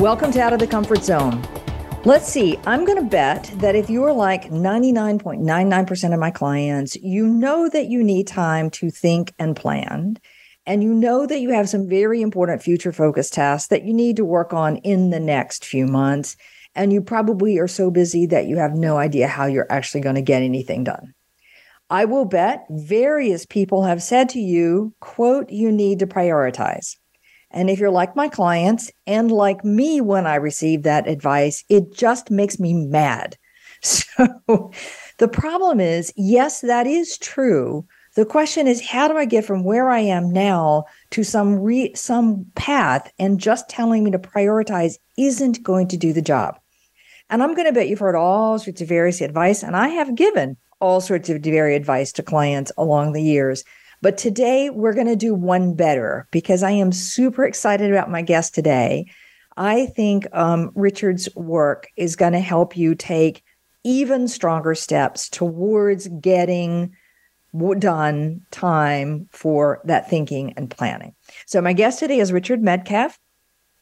Welcome to Out of the Comfort Zone. Let's see, I'm going to bet that if you're like 99.99% of my clients, you know that you need time to think and plan. And you know that you have some very important future focused tasks that you need to work on in the next few months. And you probably are so busy that you have no idea how you're actually going to get anything done. I will bet various people have said to you, quote, you need to prioritize. And if you're like my clients and like me when I receive that advice, it just makes me mad. So the problem is, yes, that is true. The question is, how do I get from where I am now to some re- some path? And just telling me to prioritize isn't going to do the job. And I'm going to bet you've heard all sorts of various advice, and I have given all sorts of various advice to clients along the years. But today we're going to do one better because I am super excited about my guest today. I think um, Richard's work is going to help you take even stronger steps towards getting done time for that thinking and planning. So, my guest today is Richard Medcalf.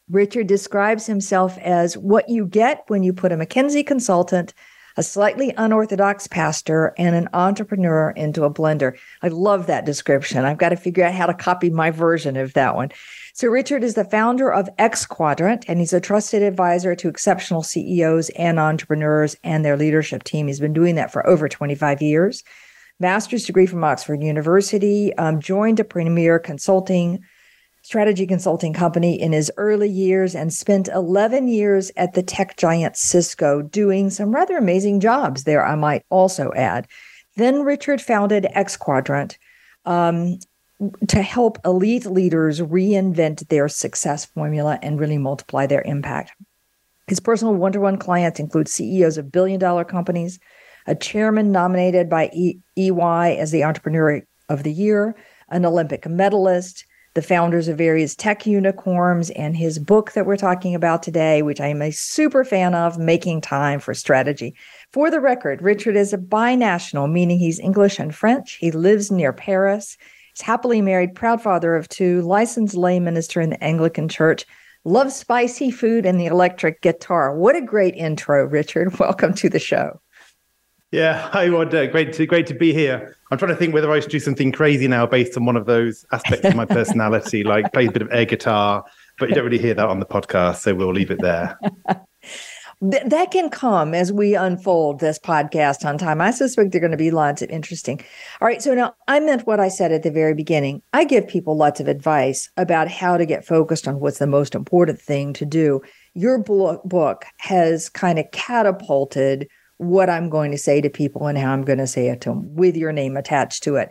Richard describes himself as what you get when you put a McKinsey consultant a slightly unorthodox pastor, and an entrepreneur into a blender. I love that description. I've got to figure out how to copy my version of that one. So, Richard is the founder of X Quadrant, and he's a trusted advisor to exceptional CEOs and entrepreneurs and their leadership team. He's been doing that for over 25 years. Master's degree from Oxford University, um, joined a premier consulting strategy consulting company in his early years and spent 11 years at the tech giant Cisco doing some rather amazing jobs there, I might also add. Then Richard founded X Quadrant um, to help elite leaders reinvent their success formula and really multiply their impact. His personal one to one clients include CEOs of billion dollar companies, a chairman nominated by EY as the Entrepreneur of the Year, an Olympic medalist, the founders of various tech unicorns, and his book that we're talking about today, which I am a super fan of, Making Time for Strategy. For the record, Richard is a binational, meaning he's English and French. He lives near Paris. He's happily married, proud father of two, licensed lay minister in the Anglican Church, loves spicy food and the electric guitar. What a great intro, Richard. Welcome to the show. Yeah, hi, Wanda. Uh, great to great to be here. I'm trying to think whether I should do something crazy now based on one of those aspects of my personality, like play a bit of air guitar. But you don't really hear that on the podcast, so we'll leave it there. Th- that can come as we unfold this podcast on time. I suspect there are going to be lots of interesting. All right. So now I meant what I said at the very beginning. I give people lots of advice about how to get focused on what's the most important thing to do. Your book has kind of catapulted what I'm going to say to people and how I'm going to say it to them with your name attached to it.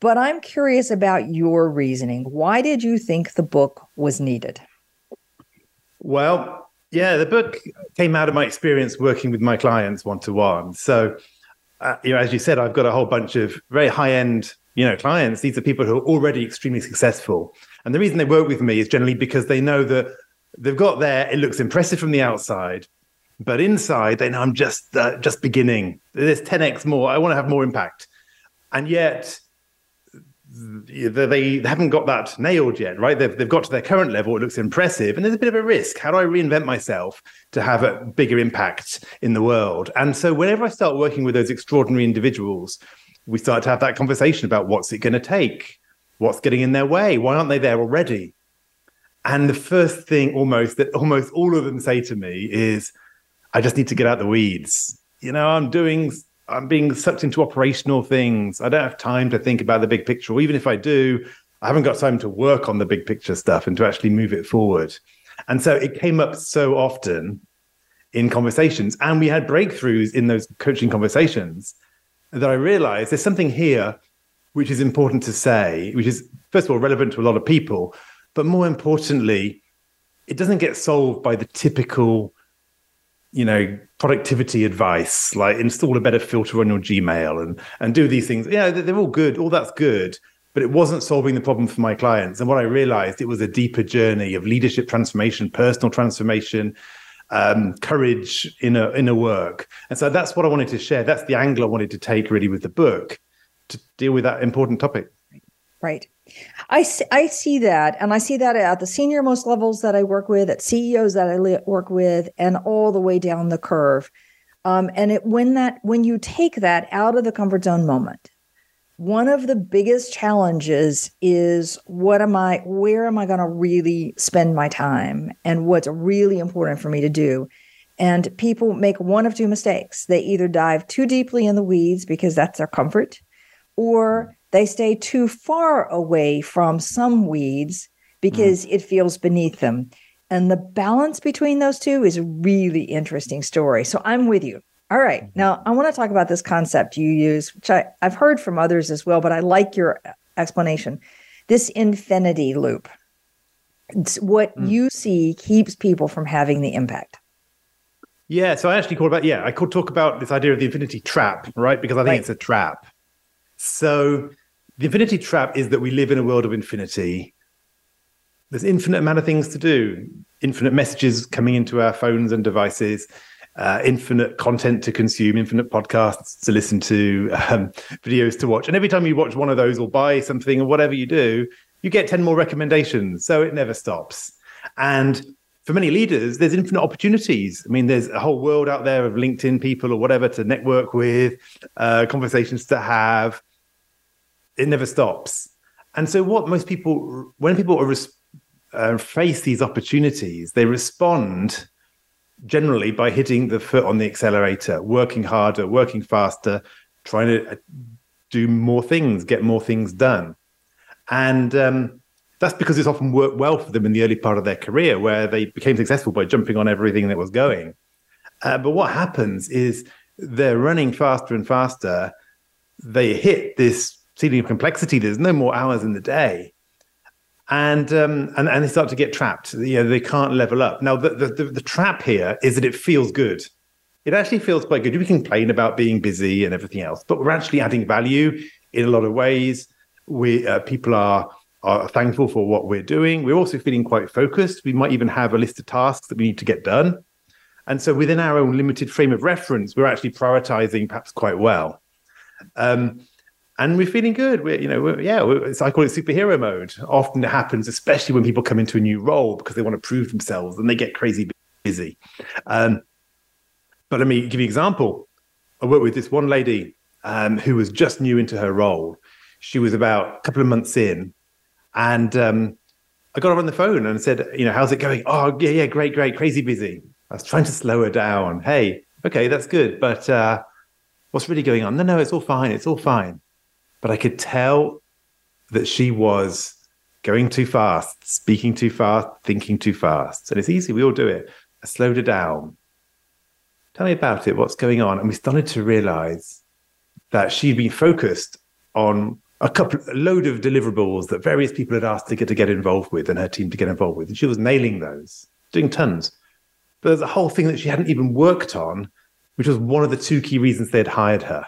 But I'm curious about your reasoning. Why did you think the book was needed? Well, yeah, the book came out of my experience working with my clients one to one. So, uh, you know, as you said, I've got a whole bunch of very high end, you know, clients. These are people who are already extremely successful, and the reason they work with me is generally because they know that they've got there. It looks impressive from the outside, but inside, they know I'm just uh, just beginning. There's 10x more. I want to have more impact, and yet they haven't got that nailed yet, right? They've, they've got to their current level. It looks impressive, and there's a bit of a risk. How do I reinvent myself to have a bigger impact in the world? And so, whenever I start working with those extraordinary individuals, we start to have that conversation about what's it going to take, what's getting in their way, why aren't they there already? And the first thing, almost that almost all of them say to me is, I just need to get out the weeds. You know, I'm doing, I'm being sucked into operational things. I don't have time to think about the big picture. Or even if I do, I haven't got time to work on the big picture stuff and to actually move it forward. And so it came up so often in conversations. And we had breakthroughs in those coaching conversations that I realized there's something here which is important to say, which is, first of all, relevant to a lot of people, but more importantly, it doesn't get solved by the typical you know productivity advice like install a better filter on your gmail and and do these things. Yeah they're all good all that's good but it wasn't solving the problem for my clients. And what i realized it was a deeper journey of leadership transformation personal transformation um, courage in a in a work. And so that's what i wanted to share. That's the angle i wanted to take really with the book to deal with that important topic. Right I see, I see that, and I see that at the senior most levels that I work with, at CEOs that I work with, and all the way down the curve. Um, and it when that when you take that out of the comfort zone moment, one of the biggest challenges is what am I? Where am I going to really spend my time, and what's really important for me to do? And people make one of two mistakes: they either dive too deeply in the weeds because that's their comfort, or they stay too far away from some weeds because mm. it feels beneath them. And the balance between those two is a really interesting story. So I'm with you. All right. Mm-hmm. Now, I want to talk about this concept you use, which I, I've heard from others as well, but I like your explanation. This infinity loop. It's what mm. you see keeps people from having the impact. Yeah, so I actually call about yeah, I could talk about this idea of the infinity trap, right? Because I think right. it's a trap. So the infinity trap is that we live in a world of infinity. There's infinite amount of things to do, infinite messages coming into our phones and devices, uh, infinite content to consume, infinite podcasts to listen to, um, videos to watch. And every time you watch one of those or buy something or whatever you do, you get 10 more recommendations. So it never stops. And for many leaders, there's infinite opportunities. I mean, there's a whole world out there of LinkedIn people or whatever to network with, uh, conversations to have it never stops. And so, what most people, when people are, uh, face these opportunities, they respond generally by hitting the foot on the accelerator, working harder, working faster, trying to uh, do more things, get more things done. And um, that's because it's often worked well for them in the early part of their career, where they became successful by jumping on everything that was going. Uh, but what happens is they're running faster and faster. They hit this ceiling of complexity. There's no more hours in the day. And, um, and and they start to get trapped. You know, they can't level up. Now, the, the, the trap here is that it feels good. It actually feels quite good. We complain about being busy and everything else, but we're actually adding value in a lot of ways. We uh, people are are thankful for what we're doing. We're also feeling quite focused. We might even have a list of tasks that we need to get done. And so within our own limited frame of reference, we're actually prioritizing perhaps quite well. Um, and we're feeling good. We're, you know, we're, yeah, we're, I call it superhero mode. Often it happens, especially when people come into a new role because they want to prove themselves and they get crazy busy. Um, but let me give you an example. I worked with this one lady um, who was just new into her role. She was about a couple of months in, and um, I got her on the phone and said, "You know, how's it going? Oh, yeah, yeah, great, great, crazy busy." I was trying to slow her down. Hey, okay, that's good, but uh, what's really going on? No, no, it's all fine. It's all fine but I could tell that she was going too fast, speaking too fast, thinking too fast. And it's easy, we all do it. I slowed her down. Tell me about it. What's going on? And we started to realize that she'd been focused on a couple, a load of deliverables that various people had asked to get to get involved with and her team to get involved with. And she was nailing those, doing tons. But there's a whole thing that she hadn't even worked on, which was one of the two key reasons they'd hired her.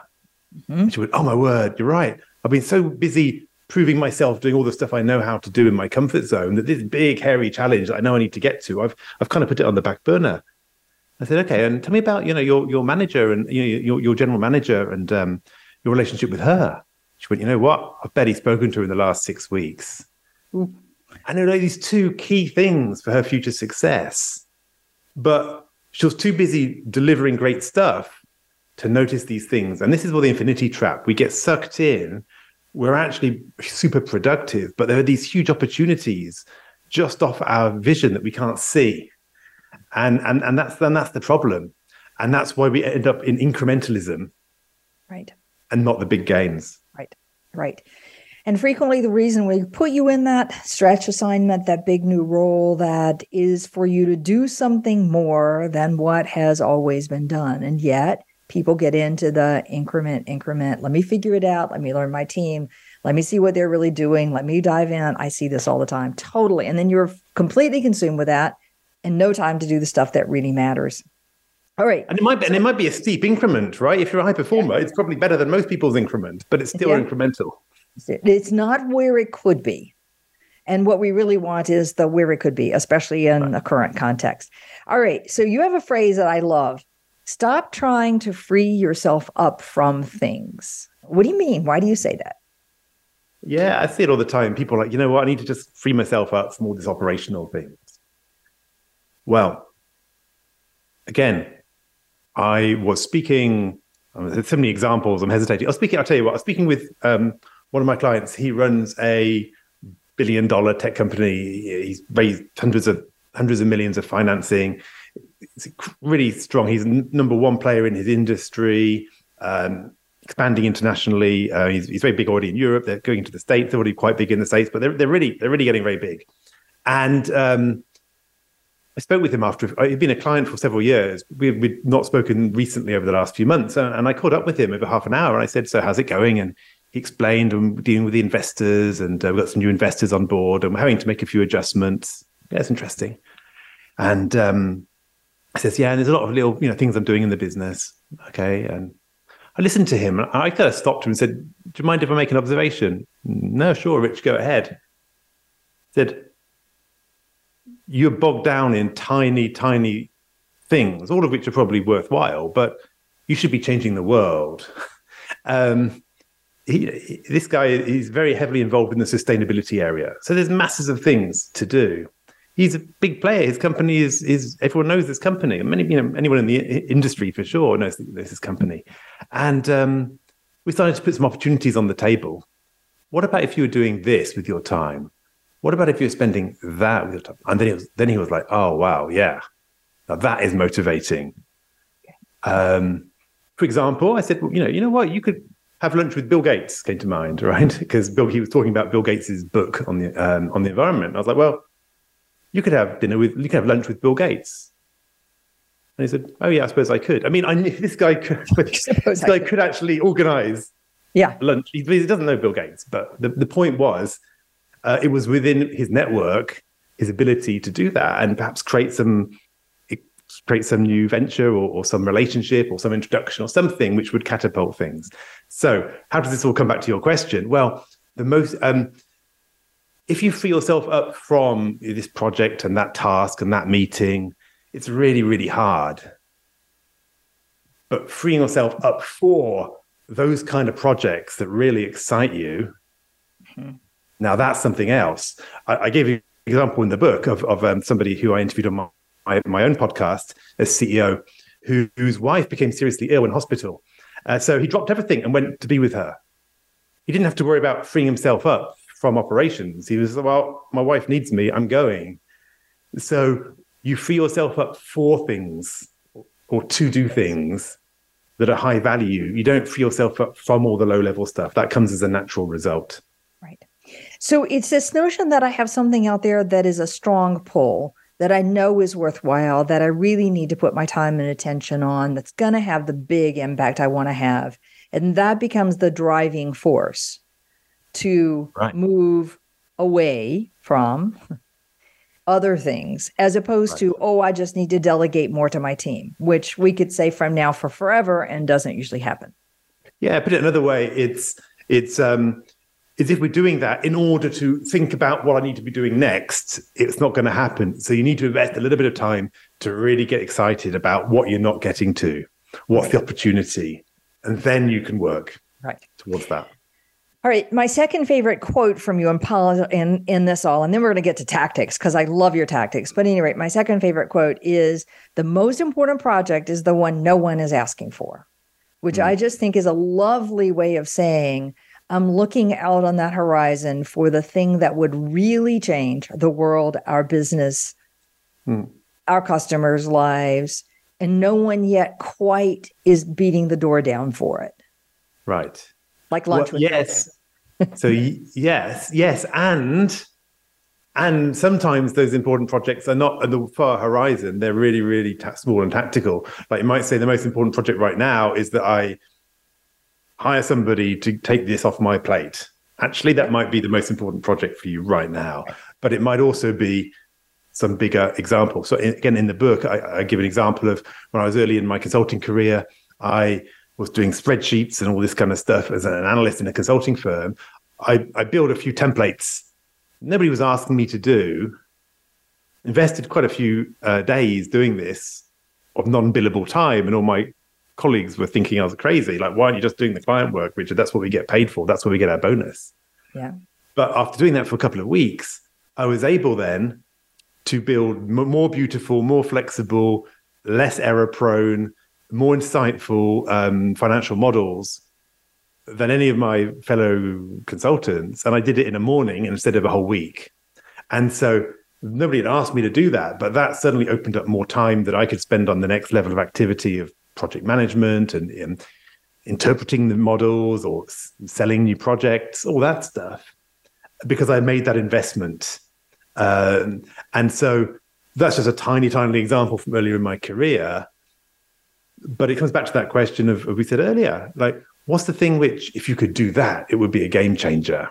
Mm-hmm. She went, Oh my word, you're right. I've been so busy proving myself, doing all the stuff I know how to do in my comfort zone that this big, hairy challenge that I know I need to get to, I've I've kind of put it on the back burner. I said, okay, and tell me about you know your your manager and you know, your your general manager and um, your relationship with her. She went, you know what? I've barely spoken to her in the last six weeks. Ooh. And there are these two key things for her future success, but she was too busy delivering great stuff to notice these things. And this is what the infinity trap. We get sucked in. We're actually super productive, but there are these huge opportunities just off our vision that we can't see. And and and that's then that's the problem. And that's why we end up in incrementalism. Right. And not the big gains. Right. Right. And frequently, the reason we put you in that stretch assignment, that big new role, that is for you to do something more than what has always been done. And yet, people get into the increment, increment. Let me figure it out. Let me learn my team. Let me see what they're really doing. Let me dive in. I see this all the time. Totally. And then you're completely consumed with that. and no time to do the stuff that really matters. All right. And it might be, and it might be a steep increment, right? If you're a high performer, it's probably better than most people's increment, but it's still Yeah. incremental. It's not where it could be. And what we really want is the where it could be, especially in the current context. All right. So you have a phrase that I love stop trying to free yourself up from things. What do you mean? Why do you say that? Yeah, I see it all the time. People are like, you know what? I need to just free myself up from all these operational things. Well, again, I was speaking. um, There's so many examples. I'm hesitating. I was speaking. I'll tell you what. I was speaking with um, one of my clients. He runs a billion dollar tech company. He's raised hundreds of hundreds of millions of financing. It's really strong. He's number one player in his industry. Um, expanding internationally. Uh, he's, he's very big already in Europe. They're going to the States. They're already quite big in the States, but they're, they're really they're really getting very big. And um, I spoke with him after he'd been a client for several years. We, we'd not spoken recently over the last few months, and, I caught up with him over half an hour. And I said, "So how's it going?" And he explained, "I'm dealing with the investors, and uh, we've got some new investors on board, and we're having to make a few adjustments." It's interesting. And um, I says, "Yeah, and there's a lot of little, you know, things I'm doing in the business." Okay, and I listened to him. I kind of stopped him and said, "Do you mind if I make an observation?" No, sure, Rich, go ahead. Said, "You're bogged down in tiny, tiny things, all of which are probably worthwhile, but you should be changing the world." um, he, he- this guy is very heavily involved in the sustainability area, so there's masses of things to do. He's a big player. His company is is everyone knows this company. and Many you know anyone in the industry for sure knows, this company, and um, we started to put some opportunities on the table. What about if you were doing this with your time? What about if you were spending that with your time? And then he was then he was like, oh wow, yeah, now that is motivating. Um, for example, I said, well, you know, you know what, you could have lunch with Bill Gates. Came to mind, right? Because Bill he was talking about Bill Gates's book on the um, on the environment. I was like, well, you could have dinner with you could have lunch with Bill Gates. And he said, "Oh yeah, I suppose I could." I mean, I knew this guy could. This guy could. actually organize Yeah. lunch. He, he doesn't know Bill Gates, but the, the point was, uh, it was within his network, his ability to do that, and perhaps create some create some new venture or, or some relationship or some introduction or something which would catapult things. So, how does this all come back to your question? Well, the most um, if you free yourself up from this project and that task and that meeting, it's really, really hard. But freeing yourself up for those kind of projects that really excite you, now that's something else. I, I gave you an example in the book of, of um, somebody who I interviewed on my, my, my own podcast as CEO, who, whose wife became seriously ill in hospital. Uh, so he dropped everything and went to be with her. He didn't have to worry about freeing himself up from operations. He was, well, my wife needs me, I'm going. So you free yourself up for things or to do things that are high value. You don't free yourself up from all the low level stuff. That comes as a natural result. Right. So it's this notion that I have something out there that is a strong pull that I know is worthwhile, that I really need to put my time and attention on, that's going to have the big impact I want to have. And that becomes the driving force to Right. move away from other things, as opposed to, oh, I just need to delegate more to my team, which we could say from now for forever and doesn't usually happen. Yeah, put it another way, it's it's um it's if we're doing that in order to think about what I need to be doing next, it's not going to happen. So you need to invest a little bit of time to really get excited about what you're not getting to, what's the opportunity, and then you can work Right. towards that. All right, my second favorite quote from you in poli- in in this all, and then we're going to get to tactics because I love your tactics. But anyway, my second favorite quote is the most important project is the one no one is asking for, which I just think is a lovely way of saying I'm looking out on that horizon for the thing that would really change the world, our business, Hmm. our customers' lives, and no one yet quite is beating the door down for it, Right. like lunch Well, with yes. So yes, yes, and and sometimes those important projects are not at the far horizon. They're really, really ta- small and tactical. Like you might say, the most important project right now is that I hire somebody to take this off my plate. Actually, that might be the most important project for you right now. But it might also be some bigger example. So again, in the book, I, I, give an example of when I was early in my consulting career, I was doing spreadsheets and all this kind of stuff as an analyst in a consulting firm. I, I built a few templates nobody was asking me to do. Invested quite a few uh, days doing this of non-billable time, and all my colleagues were thinking I was crazy. Like, why aren't you just doing the client work, Richard? That's what we get paid for. That's where we get our bonus. Yeah. But after doing that for a couple of weeks, I was able then to build more beautiful, more flexible, less error prone, more insightful um, financial models than any of my fellow consultants. And I did it in a morning instead of a whole week. And so nobody had asked me to do that, but that suddenly opened up more time that I could spend on the next level of activity of project management and um, interpreting the models or s- selling new projects, all that stuff, because I made that investment. Um, and so that's just a tiny, tiny example from earlier in my career. But it comes back to that question of, of we said earlier, like What's the thing which, if you could do that, it would be a game changer?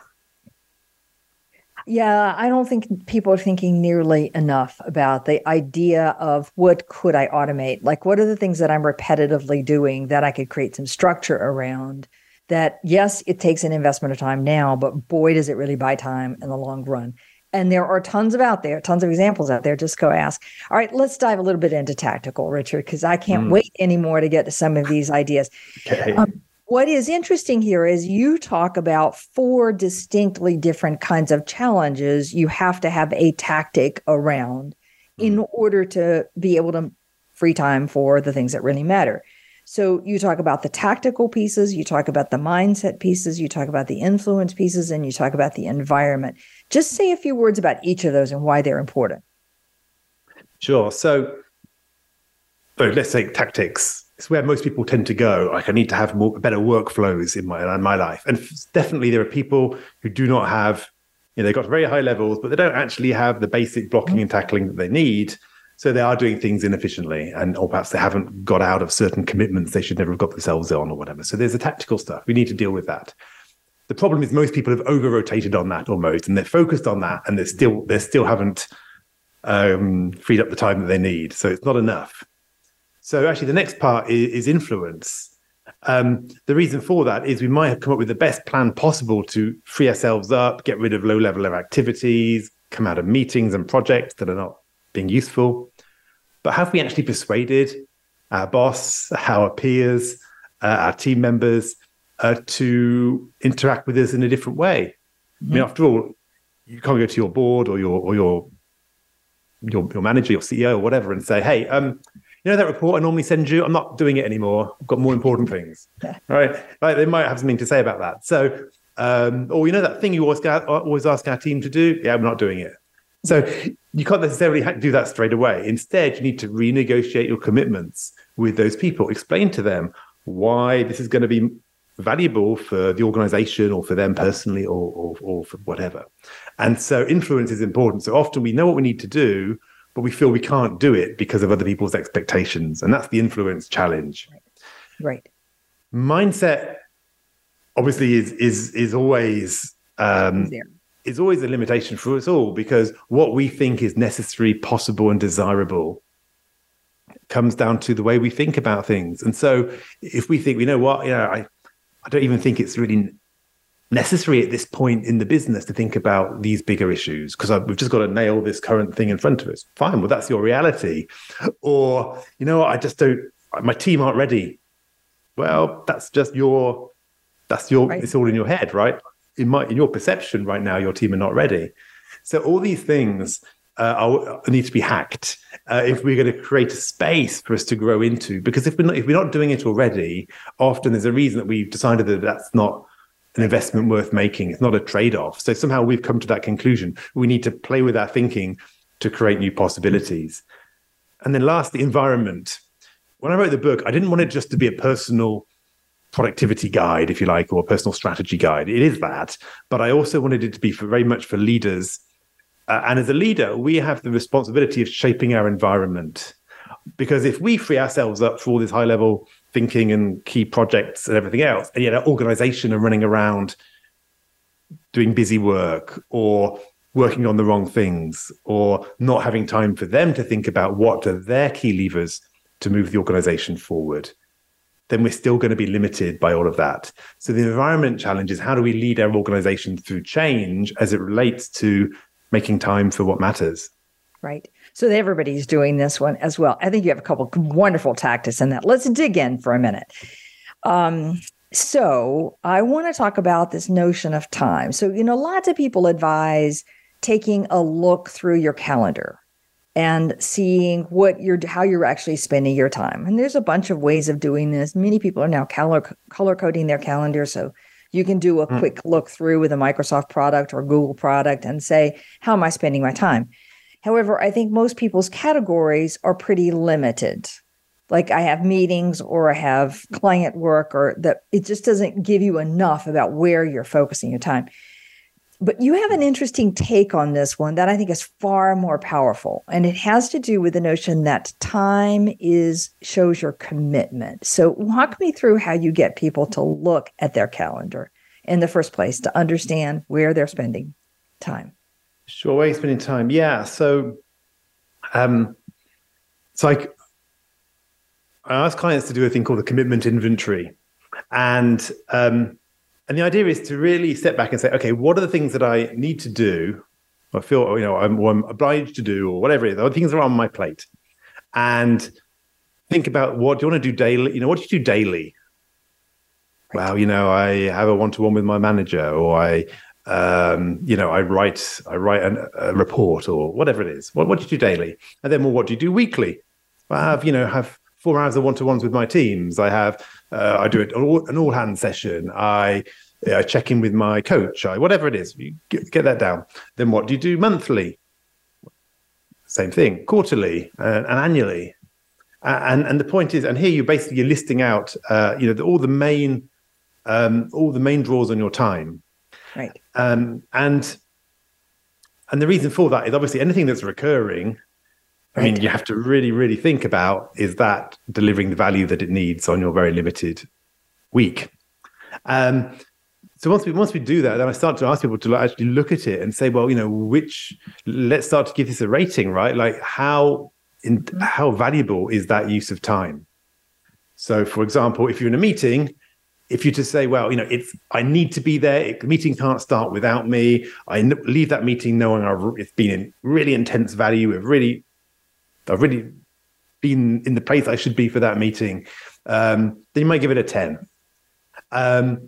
Yeah, I don't think people are thinking nearly enough about the idea of what could I automate? Like, what are the things that I'm repetitively doing that I could create some structure around? That, yes, it takes an investment of time now, but boy, does it really buy time in the long run. And there are tons of out there, tons of examples out there. Just go ask. All right, let's dive a little bit into tactical, Richard, because I can't mm. wait anymore to get to some of these ideas. Okay. Um, what is interesting here is you talk about four distinctly different kinds of challenges you have to have a tactic around in mm-hmm. order to be able to free time for the things that really matter. So you talk about the tactical pieces, you talk about the mindset pieces, you talk about the influence pieces, and you talk about the environment. Just say a few words about each of those and why they're important. Sure. So, so let's say tactics it's where most people tend to go. Like, I need to have more better workflows in my in my life. And definitely, there are people who do not have, you know, they've got very high levels, but they don't actually have the basic blocking and tackling that they need. So they are doing things inefficiently, and or perhaps they haven't got out of certain commitments they should never have got themselves on, or whatever. So there's the tactical stuff. We need to deal with that. The problem is most people have over rotated on that almost, and they're focused on that, and they still they still haven't um, freed up the time that they need. So it's not enough. So actually, the next part is, is influence. Um, the reason for that is we might have come up with the best plan possible to free ourselves up, get rid of low level of activities, come out of meetings and projects that are not being useful. But have we actually persuaded our boss, our peers, uh, our team members uh, to interact with us in a different way? Mm-hmm. I mean, mm-hmm. after all, you can't go to your board or your or your your, your manager, your CEO, or whatever, and say, "Hey, um, you know that report I normally send you? I'm not doing it anymore. I've got more important things. Right? Like they might have something to say about that. So, um, or you know that thing you always always ask our team to do? Yeah, I'm not doing it. So you can't necessarily do that straight away. Instead, you need to renegotiate your commitments with those people. Explain to them why this is going to be valuable for the organization or for them personally or, or, or for whatever. And so influence is important. So often we know what we need to do, but we feel we can't do it because of other people's expectations. And that's the influence challenge. Right. Mindset obviously is is is always um is always a limitation for us all because what we think is necessary, possible, and desirable comes down to the way we think about things. And so if we think, you know what, you know, I, I don't even think it's really necessary at this point in the business to think about these bigger issues because we've just got to nail this current thing in front of us. Fine, well, that's your reality. Or, you know, I just don't, my team aren't ready. Well, that's just your, that's your, right. it's all in your head, right? In my, in your perception right now, your team are not ready. So all these things uh, need to be hacked uh, if we're going to create a space for us to grow into. Because if we're not, if we're not doing it already, often there's a reason that we've decided that that's not an investment worth making. It's not a trade off. So somehow we've come to that conclusion. We need to play with our thinking to create new possibilities. And then last, the environment. When I wrote the book, I didn't want it just to be a personal productivity guide, if you like, or a personal strategy guide. It is that, but I also wanted it to be for very much for leaders. Uh, and as a leader, we have the responsibility of shaping our environment. Because if we free ourselves up for all this high level thinking and key projects and everything else. And yet our organization are running around doing busy work or working on the wrong things or not having time for them to think about what are their key levers to move the organization forward, then we're still going to be limited by all of that. So the environment challenge is how do we lead our organization through change as it relates to making time for what matters? Right. So everybody's doing this one as well. I think you have a couple wonderful tactics in that. Let's dig in for a minute. Um, so I want to talk about this notion of time. So, you know, lots of people advise taking a look through your calendar and seeing what you're how you're actually spending your time. And there's a bunch of ways of doing this. Many people are now color color coding their calendar so you can do a mm. quick look through with a Microsoft product or Google product and say, how am I spending my time? However, I think most people's categories are pretty limited. Like I have meetings or I have client work, or that it just doesn't give you enough about where you're focusing your time. But you have an interesting take on this one that I think is far more powerful. And it has to do with the notion that time is shows your commitment. So walk me through how you get people to look at their calendar in the first place to understand where they're spending time. Sure, where you're spending time. Yeah. So um it's like I ask clients to do a thing called a commitment inventory. And um and the idea is to really step back and say, okay, what are the things that I need to do? I feel, you know, I'm, I'm obliged to do, or whatever it is, the things that are on my plate. And think about what do you want to do daily? You know, what do you do daily? Well, you know, I have a one-to-one with my manager, or I, um, you know, I write, I write an, a report, or whatever it is. What, what do you do daily? And then, well, what do you do weekly? Well, I have, you know, have four hours of one-to-ones with my teams. I have uh, I do it an all hand session. I I check in with my coach. I whatever it is. You get, get that down. Then what do you do monthly? Same thing, quarterly uh, and annually. And and the point is, and here you're basically you're listing out, uh, you know, all the main, um, all the main draws on your time, right? Um, and and the reason for that is obviously anything that's recurring I mean, you have to really, really think about is that delivering the value that it needs on your very limited week? Um, so once we once we do that, then I start to ask people to actually look at it and say, well, you know, which let's start to give this a rating, right? Like how in how valuable is that use of time? So, for example, if you're in a meeting, if you just say, well, you know, it's I need to be there. It, the meeting can't start without me. I n- leave that meeting knowing I've, it's been in really intense value. We've really I've really been in the place I should be for that meeting, um, then you might give it a 10. Um,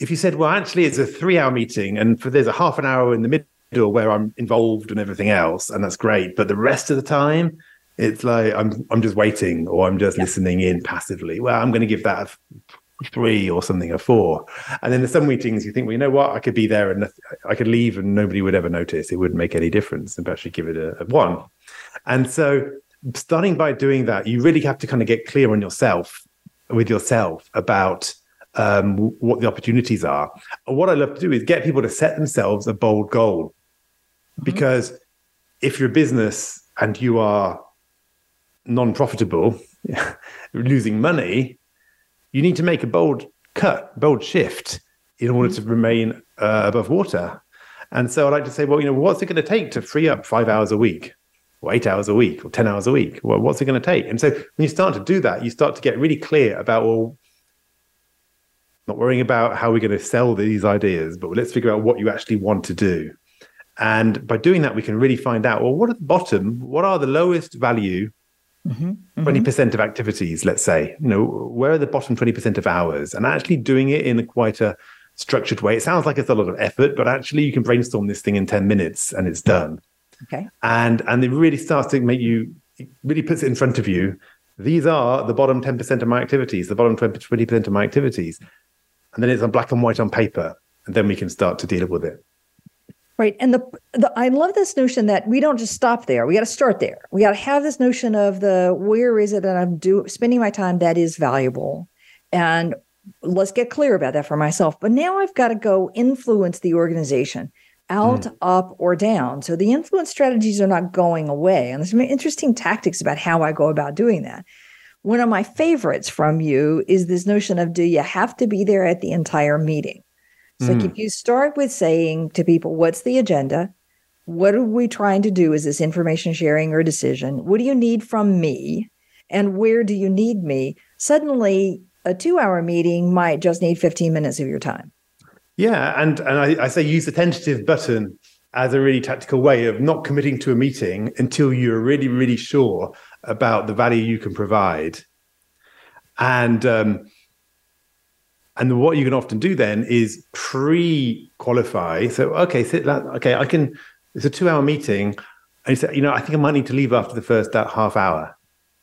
if you said, well, actually, it's a three hour meeting and for, there's a half an hour in the middle where I'm involved and everything else, and that's great. But the rest of the time, it's like I'm I'm just waiting or I'm just yeah. listening in passively. Well, I'm going to give that a three or something, a four. And then there's some meetings you think, well, you know what, I could be there and I could leave and nobody would ever notice. It wouldn't make any difference, and actually give it a, a one. And so, starting by doing that, you really have to kind of get clear on yourself, with yourself about um, what the opportunities are. what I love to do is get people to set themselves a bold goal. Mm-hmm. Because if you're a business and you are non profitable, losing money, you need to make a bold cut, bold shift in order mm-hmm. to remain uh, above water. And so I like to say, well, you know, what's it going to take to free up five hours a week? Or eight hours a week or 10 hours a week? Well, what's it going to take? And so when you start to do that, you start to get really clear about, well, not worrying about how we're going to sell these ideas, but let's figure out what you actually want to do. And by doing that, we can really find out, well, what at the bottom, what are the lowest value mm-hmm, mm-hmm. 20% of activities, let's say, you know, where are the bottom 20% of hours? And actually doing it in a quite a structured way. It sounds like it's a lot of effort, but actually you can brainstorm this thing in 10 minutes and it's done. Okay. And and it really starts to make you it really puts it in front of you. These are the bottom 10% of my activities, the bottom 20% of my activities. And then it's on black and white on paper. And then we can start to deal with it. Right. And the, the I love this notion that we don't just stop there. We got to start there. We got to have this notion of the where is it that I'm do spending my time that is valuable. And let's get clear about that for myself. But now I've got to go influence the organization out, mm. up, or down. So the influence strategies are not going away. And there's some interesting tactics about how I go about doing that. One of my favorites from you is this notion of do you have to be there at the entire meeting? So mm. if you start with saying to people, what's the agenda? what are we trying to do? Is this information sharing or decision? What do you need from me? And where do you need me? Suddenly, a two hour meeting might just need 15 minutes of your time. Yeah. And, and I, I say use the tentative button as a really tactical way of not committing to a meeting until you're really, really sure about the value you can provide. And um, and what you can often do then is pre-qualify. So okay, so that, okay, I can. It's a two-hour meeting, and you say, you know, I think I might need to leave after the first that half hour.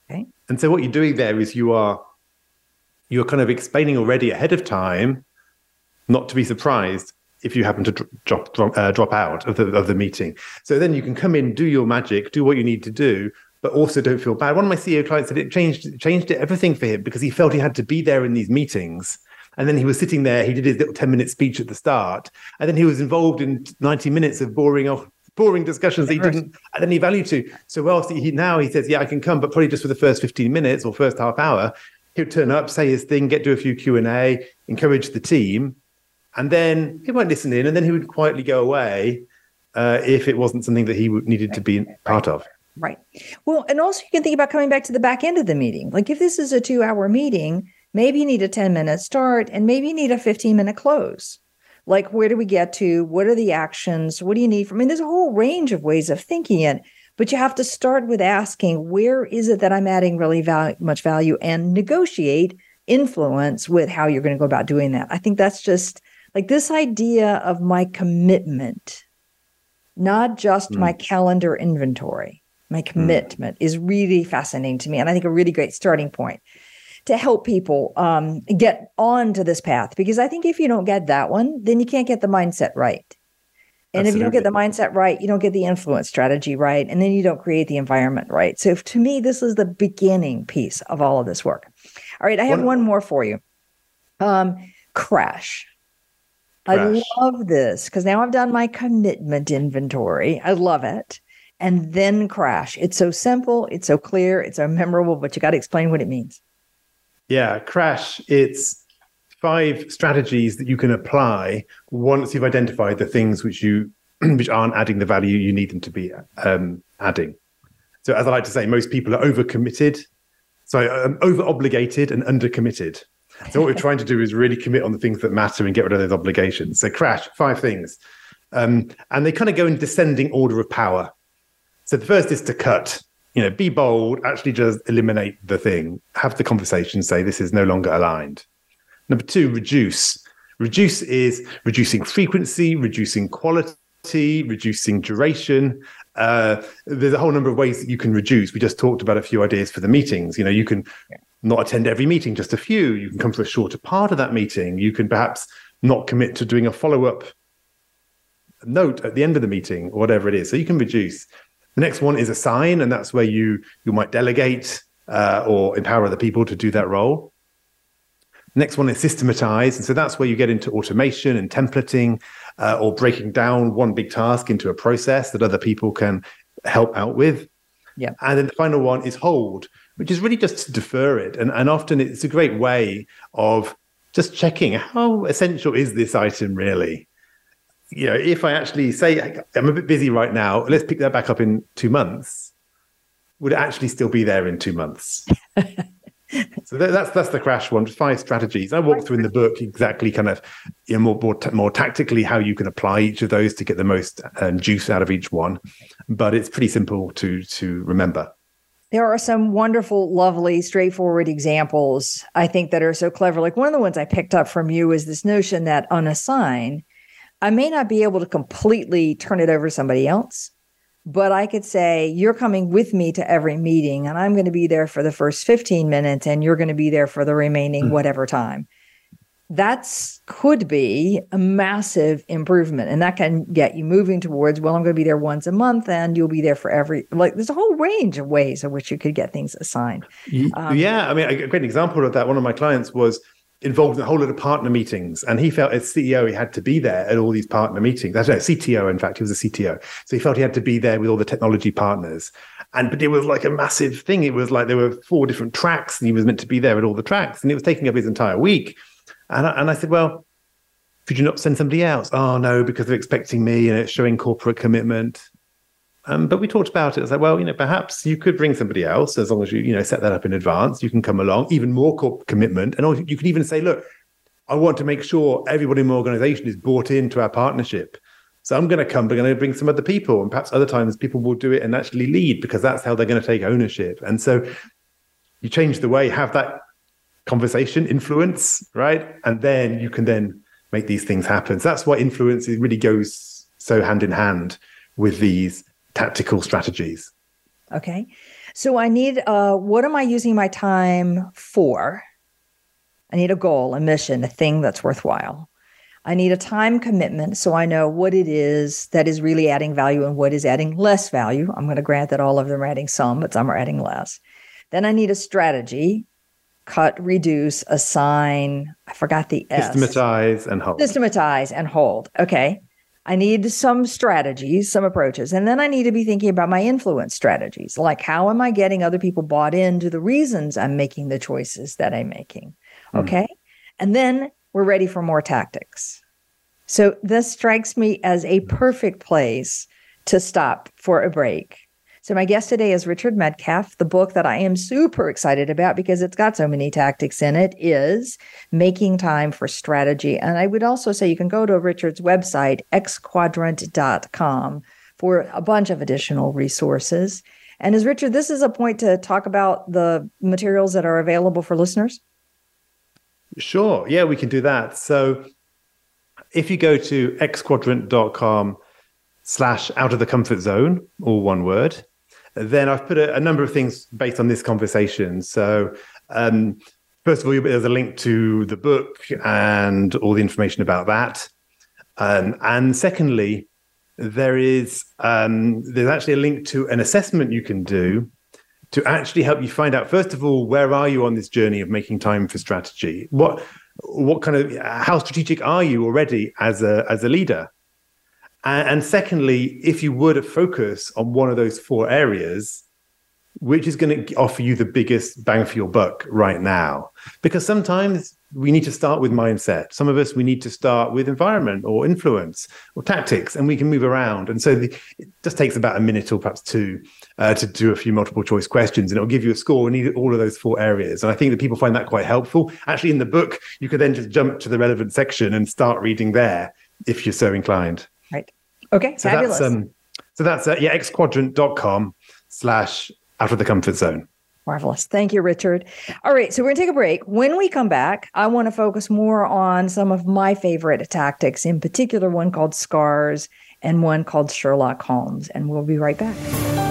Okay. And so what you're doing there is you are you're kind of explaining already ahead of time, not to be surprised if you happen to drop drop, uh, drop out of the of the meeting. So then you can come in, do your magic, do what you need to do, but also don't feel bad. One of my CEO clients said it changed changed everything for him because he felt he had to be there in these meetings. And then he was sitting there, he did his little 10 minute speech at the start, and then he was involved in 90 minutes of boring off boring discussions that he didn't add any value to. So well, he now he says, Yeah, I can come, but probably just for the first 15 minutes or first half hour. He'll turn up, say his thing, get to a few Q&A, encourage the team, and then he won't listen in, and then he would quietly go away uh, if it wasn't something that he needed to be part of. Right. Well, and also you can think about coming back to the back end of the meeting. Like if this is a two hour meeting, maybe you need a 10 minute start and maybe you need a 15 minute close. Like where do we get to? What are the actions? What do you need from? I mean, there's a whole range of ways of thinking it, but you have to start with asking where is it that I'm adding really val- much value and negotiate influence with how you're going to go about doing that. I think that's just like this idea of my commitment, not just mm. my calendar inventory my hmm. commitment mm. is really fascinating to me. And I think a really great starting point to help people um, get onto this path. Because I think if you don't get that one, then you can't get the mindset right. And Absolutely. if you don't get the mindset right, you don't get the influence strategy right. And then you don't create the environment right. So to me, this is the beginning piece of all of this work. All right, I have one, one more for you. Um, crash. Crash. I love this because now I've done my commitment inventory. I love it and then crash. It's so simple, it's so clear, it's so memorable, but you got to explain what it means. Yeah, crash, it's five strategies that you can apply once you've identified the things which you which aren't adding the value you need them to be um, adding. So as I like to say, most people are overcommitted, sorry, um, over obligated and undercommitted. So what we're trying to do is really commit on the things that matter and get rid of those obligations. So crash, five things. Um, and they kind of go in descending order of power. So the first is to cut. You know, be bold, actually just eliminate the thing, have the conversation, say this is no longer aligned. Number two, reduce. Reduce is reducing frequency, reducing quality, reducing duration. Uh, there's a whole number of ways that you can reduce. We just talked about a few ideas for the meetings. You know, you can not attend every meeting, just a few. You can come for a shorter part of that meeting. You can perhaps not commit to doing a follow up note at the end of the meeting or whatever it is. So you can reduce. The next one is assign, and that's where you you might delegate uh, or empower other people to do that role. Next one is systematize, and so that's where you get into automation and templating, uh, or breaking down one big task into a process that other people can help out with. Yeah. And then the final one is hold, which is really just to defer it, and and often it's a great way of just checking how essential is this item really you know, if I actually say I'm a bit busy right now, let's pick that back up in two months, would it actually still be there in two months? so that's that's the crash one. Five strategies. I walk through in the book exactly kind of you know, more more, more tactically how you can apply each of those to get the most um, juice out of each one. But it's pretty simple to to remember. There are some wonderful, lovely, straightforward examples I think that are so clever. Like one of the ones I picked up from you is this notion that on assign I may not be able to completely turn it over to somebody else, but I could say, You're coming with me to every meeting, and I'm going to be there for the first 15 minutes, and you're going to be there for the remaining mm. whatever time. That's could be a massive improvement. And that can get you moving towards, well, I'm going to be there once a month and you'll be there for every, like, there's a whole range of ways in which you could get things assigned. Um, yeah. I mean, a great example of that, one of my clients was, involved in a whole lot of partner meetings. And he felt as CEO, he had to be there at all these partner meetings. That's no CTO, in fact, he was a CTO. So he felt he had to be there with all the technology partners. And but it was like a massive thing. It was like there were four different tracks, and he was meant to be there at all the tracks, and it was taking up his entire week. And I, and I said, well, could you not send somebody else? Oh no, because they're expecting me and it's showing corporate commitment. Um, but we talked about it. It's like, well, you know, perhaps you could bring somebody else as long as you, you know, set that up in advance. You can come along, even more corporate commitment, and you could even say, look, I want to make sure everybody in my organization is bought into our partnership. So I'm going to come, but I'm going to bring some other people, and perhaps other times people will do it and actually lead because that's how they're going to take ownership. And so you change the way, have that conversation, influence, right, and then you can then make these things happen. So that's why influence really goes so hand in hand with these tactical strategies. Okay. So I need uh what am I using my time for? I need a goal, a mission, a thing that's worthwhile. I need a time commitment so I know what it is that is really adding value and what is adding less value. I'm going to grant that all of them are adding some, but some are adding less. Then I need a strategy cut, reduce, assign. I forgot the S. Systematize and hold. Systematize and hold. Okay. I need some strategies, some approaches. And then I need to be thinking about my influence strategies. Like, how am I getting other people bought into the reasons I'm making the choices that I'm making? Hmm. Okay. Mm. And then we're ready for more tactics. So this strikes me as a perfect place to stop for a break so, my guest today is Richard Medcalf. The book that I am super excited about because it's got so many tactics in it is Making Time for Strategy. And I would also say you can go to Richard's website, xquadrant.com, for a bunch of additional resources. And as Richard, this is a point to talk about the materials that are available for listeners. Sure. Yeah, we can do that. So, if you go to xquadrant.com slash out of the comfort zone, all one word, then I've put a, a number of things based on this conversation. So, um, first of all, there's a link to the book and all the information about that. Um, and secondly, there is um, there's actually a link to an assessment you can do to actually help you find out first of all where are you on this journey of making time for strategy what what kind of how strategic are you already as a as a leader and, secondly, if you were to focus on one of those four areas, which is going to offer you the biggest bang for your buck right now? Because sometimes we need to start with mindset. Some of us, we need to start with environment or influence or tactics, and we can move around. And so the, it just takes about a minute or perhaps two uh, to do a few multiple choice questions, and it'll give you a score in all of those four areas. And I think that people find that quite helpful. Actually, in the book, you could then just jump to the relevant section and start reading there if you're so inclined. Okay, so fabulous. That's, um, so that's uh, yeah, xquadrant.com slash out of the comfort zone. Marvelous. Thank you, Richard. All right, so we're going to take a break. When we come back, I want to focus more on some of my favorite tactics, in particular, one called SCARS and one called Sherlock Holmes. And we'll be right back.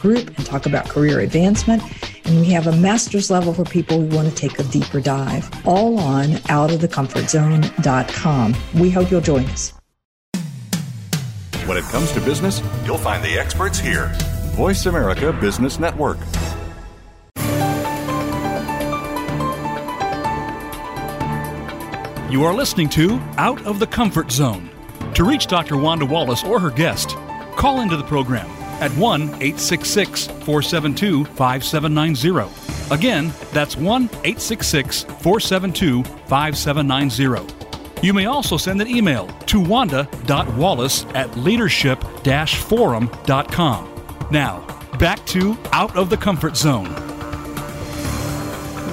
group and talk about career advancement. And we have a master's level for people who want to take a deeper dive, all on outofthecomfortzone.com. We hope you'll join us. When it comes to business, you'll find the experts here. Voice America Business Network. You are listening to Out of the Comfort Zone. To reach Dr. Wanda Wallace or her guest, call into the program at 1 866 472 5790. Again, that's 1 866 472 5790. You may also send an email to wanda.wallace at leadership forum.com. Now, back to Out of the Comfort Zone.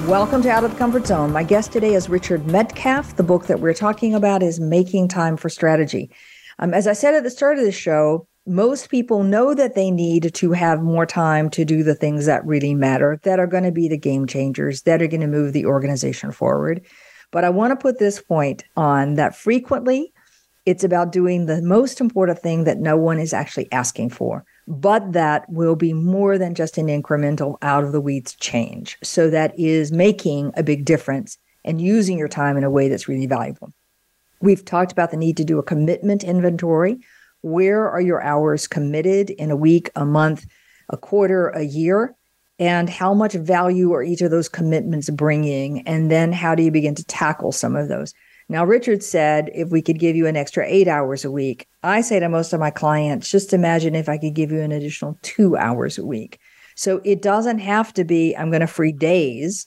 Welcome to Out of the Comfort Zone. My guest today is Richard Medcalf. The book that we're talking about is Making Time for Strategy. Um, as I said at the start of the show, most people know that they need to have more time to do the things that really matter, that are going to be the game changers, that are going to move the organization forward. But I want to put this point on that frequently it's about doing the most important thing that no one is actually asking for, but that will be more than just an incremental out of the weeds change. So that is making a big difference and using your time in a way that's really valuable. We've talked about the need to do a commitment inventory. Where are your hours committed in a week, a month, a quarter, a year? And how much value are each of those commitments bringing? And then how do you begin to tackle some of those? Now, Richard said if we could give you an extra eight hours a week, I say to most of my clients, just imagine if I could give you an additional two hours a week. So it doesn't have to be, I'm going to free days.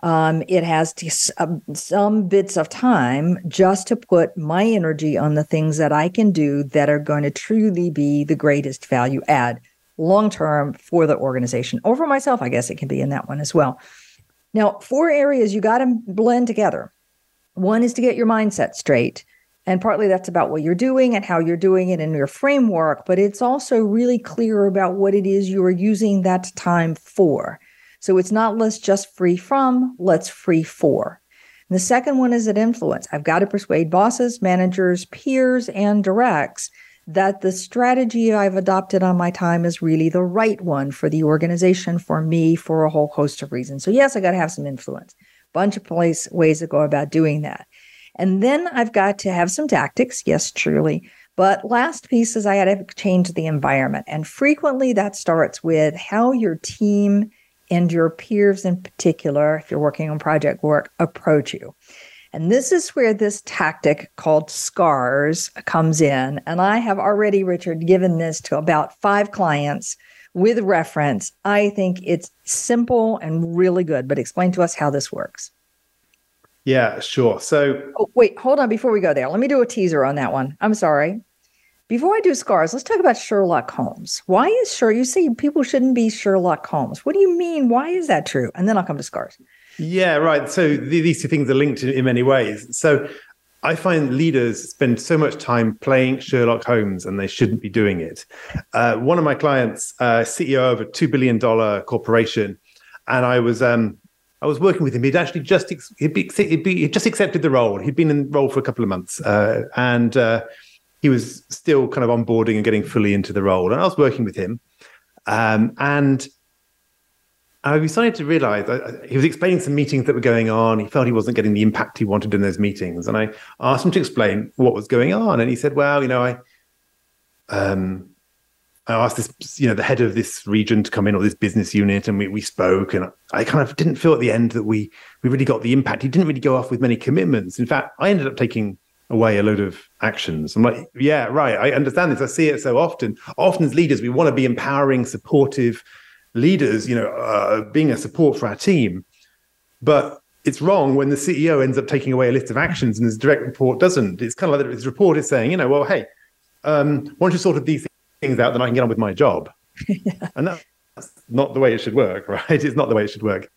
Um, it has to, uh, some bits of time just to put my energy on the things that I can do that are going to truly be the greatest value add long term for the organization or for myself. I guess it can be in that one as well. Now, four areas you got to blend together one is to get your mindset straight. And partly that's about what you're doing and how you're doing it in your framework, but it's also really clear about what it is you are using that time for. So it's not let's just free from, let's free for. And the second one is that influence. I've got to persuade bosses, managers, peers, and directs that the strategy I've adopted on my time is really the right one for the organization, for me, for a whole host of reasons. So, yes, I got to have some influence bunch of place ways to go about doing that. And then I've got to have some tactics. Yes, truly. But last piece is I had to change the environment. And frequently that starts with how your team and your peers in particular, if you're working on project work, approach you. And this is where this tactic called SCARS comes in. And I have already, Richard, given this to about five clients with reference. I think it's simple and really good, but explain to us how this works. Yeah, sure. So, oh, wait, hold on before we go there. Let me do a teaser on that one. I'm sorry. Before I do scars, let's talk about Sherlock Holmes. Why is sure you see people shouldn't be Sherlock Holmes? What do you mean? Why is that true? And then I'll come to scars. Yeah, right. So these two things are linked in, in many ways. So I find leaders spend so much time playing Sherlock Holmes and they shouldn't be doing it. Uh, one of my clients, uh, CEO of a $2 billion corporation, and I was um, I was working with him. He'd actually just he'd be, he'd be, he'd just accepted the role. He'd been in the role for a couple of months, uh, and uh, he was still kind of onboarding and getting fully into the role. And I was working with him, um, and I decided to realize he was explaining some meetings that were going on. He felt he wasn't getting the impact he wanted in those meetings. And I asked him to explain what was going on. And he said, well, you know, I, um, I asked this, you know, the head of this region to come in or this business unit, and we, we spoke. And I kind of didn't feel at the end that we we really got the impact. He didn't really go off with many commitments. In fact, I ended up taking away a load of actions. I'm like, yeah, right. I understand this. I see it so often. Often as leaders, we want to be empowering, supportive, leaders, you know, uh, being a support for our team. But it's wrong when the CEO ends up taking away a list of actions and his direct report doesn't. It's kind of like his report is saying, you know, well, hey, um, once you sort of these things out, then I can get on with my job. yeah. And that's not the way it should work, right? It's not the way it should work.